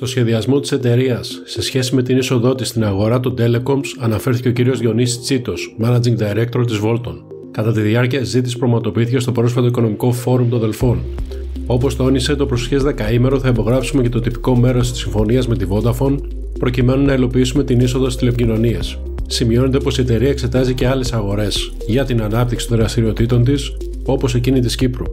Στο σχεδιασμό της εταιρείας, σε σχέση με την είσοδό της στην αγορά των Telecoms, αναφέρθηκε ο κ. Διονύσης Τσίτος, Managing Director της Volton. Κατά τη διάρκεια τη ζήτησης, πραγματοποιήθηκε στο πρόσφατο Οικονομικό Φόρουμ των Δελφών. Όπως τόνισε, το προσεχές δεκαήμερο θα υπογράψουμε και το τυπικό μέρος της συμφωνίας με τη Vodafone, προκειμένου να υλοποιήσουμε την είσοδο στις τηλεπικοινωνίες. Σημειώνεται πως η εταιρεία εξετάζει και άλλες αγορές για την ανάπτυξη των δραστηριοτήτων της, όπως εκείνη της Κύπρου.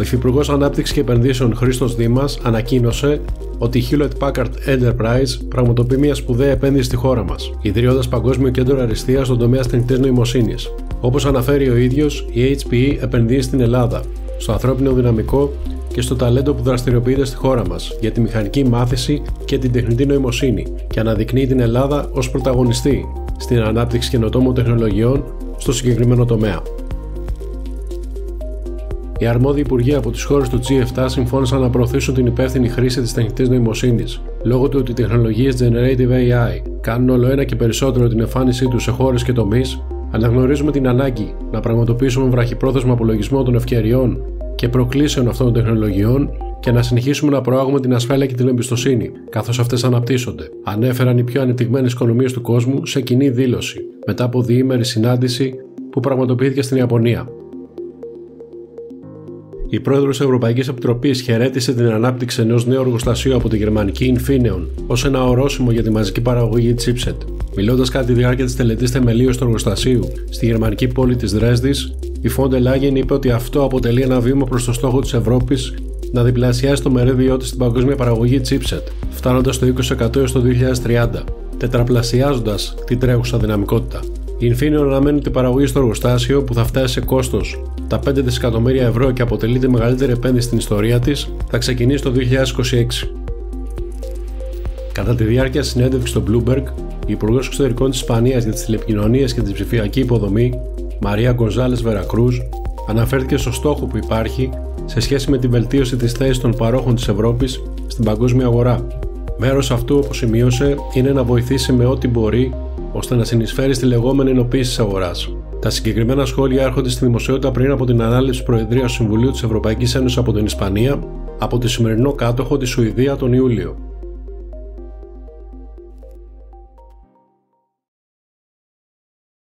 Ο Υφυπουργός Ανάπτυξης και Επενδύσεων Χρήστος Δήμας ανακοίνωσε ότι η Hewlett Packard Enterprise πραγματοποιεί μια σπουδαία επένδυση στη χώρα μας, ιδρύοντας Παγκόσμιο Κέντρο Αριστείας στον τομέα τεχνητή νοημοσύνης. Όπως αναφέρει ο ίδιος, η HPE επενδύει στην Ελλάδα, στο ανθρώπινο δυναμικό και στο ταλέντο που δραστηριοποιείται στη χώρα μας για τη μηχανική μάθηση και την τεχνητή νοημοσύνη και αναδεικνύει την Ελλάδα ως πρωταγωνιστή στην ανάπτυξη καινοτόμων τεχνολογιών στο συγκεκριμένο τομέα. Οι αρμόδιοι υπουργοί από τις χώρες του G7 συμφώνησαν να προωθήσουν την υπεύθυνη χρήση της τεχνητής νοημοσύνης, λόγω του ότι οι τεχνολογίες Generative AI κάνουν όλο ένα και περισσότερο την εμφάνισή τους σε χώρες και τομείς, αναγνωρίζουμε την ανάγκη να πραγματοποιήσουμε βραχυπρόθεσμο απολογισμό των ευκαιριών και προκλήσεων αυτών των τεχνολογιών και να συνεχίσουμε να προάγουμε την ασφάλεια και την εμπιστοσύνη, καθώς αυτές αναπτύσσονται, ανέφεραν οι πιο ανεπτυγμένες οικονομίες του κόσμου σε κοινή δήλωση, μετά από διήμερη συνάντηση που πραγματοποιήθηκε στην Ιαπωνία. Η πρόεδρος της Ευρωπαϊκής Επιτροπής χαιρέτησε την ανάπτυξη ενός νέου εργοστασίου από τη γερμανική Infineon ως ένα ορόσημο για τη μαζική παραγωγή chipset. Μιλώντας κατά τη διάρκεια της τελετής θεμελίωσης του εργοστασίου στη γερμανική πόλη της Δρέσδης, η Φόντε Λάγεν είπε ότι αυτό αποτελεί ένα βήμα προς το στόχο της Ευρώπης να διπλασιάσει το μερίδιο της στην παγκόσμια παραγωγή chipset, φτάνοντας στο 20% έως το 2030, τετραπλασιάζοντας την τρέχουσα δυναμικότητα. Η Infineon αναμένει ότι η παραγωγή στο εργοστάσιο που θα φτάσει σε κόστος τα 5 δισεκατομμύρια ευρώ και αποτελεί τη μεγαλύτερη επένδυση στην ιστορία της, θα ξεκινήσει το 2026. Κατά τη διάρκεια συνέντευξης στο Bloomberg, η Υπουργός Εξωτερικών της Ισπανίας για τις τηλεπικοινωνίες και την ψηφιακή υποδομή, Μαρία Γκονζάλες Βερακρούζ, αναφέρθηκε στο στόχο που υπάρχει σε σχέση με τη βελτίωση της θέσης των παρόχων της Ευρώπης στην παγκόσμια αγορά. Μέρος αυτού, όπως σημείωσε, είναι να βοηθήσει με ό,τι μπορεί ώστε να συνεισφέρει στη λεγόμενη ενοποίηση της αγοράς. Τα συγκεκριμένα σχόλια έρχονται στη δημοσιότητα πριν από την ανάληψη Προεδρίας του Συμβουλίου της Ευρωπαϊκής Ένωσης από την Ισπανία από τη σημερινό κάτοχο της Σουηδία τον Ιούλιο.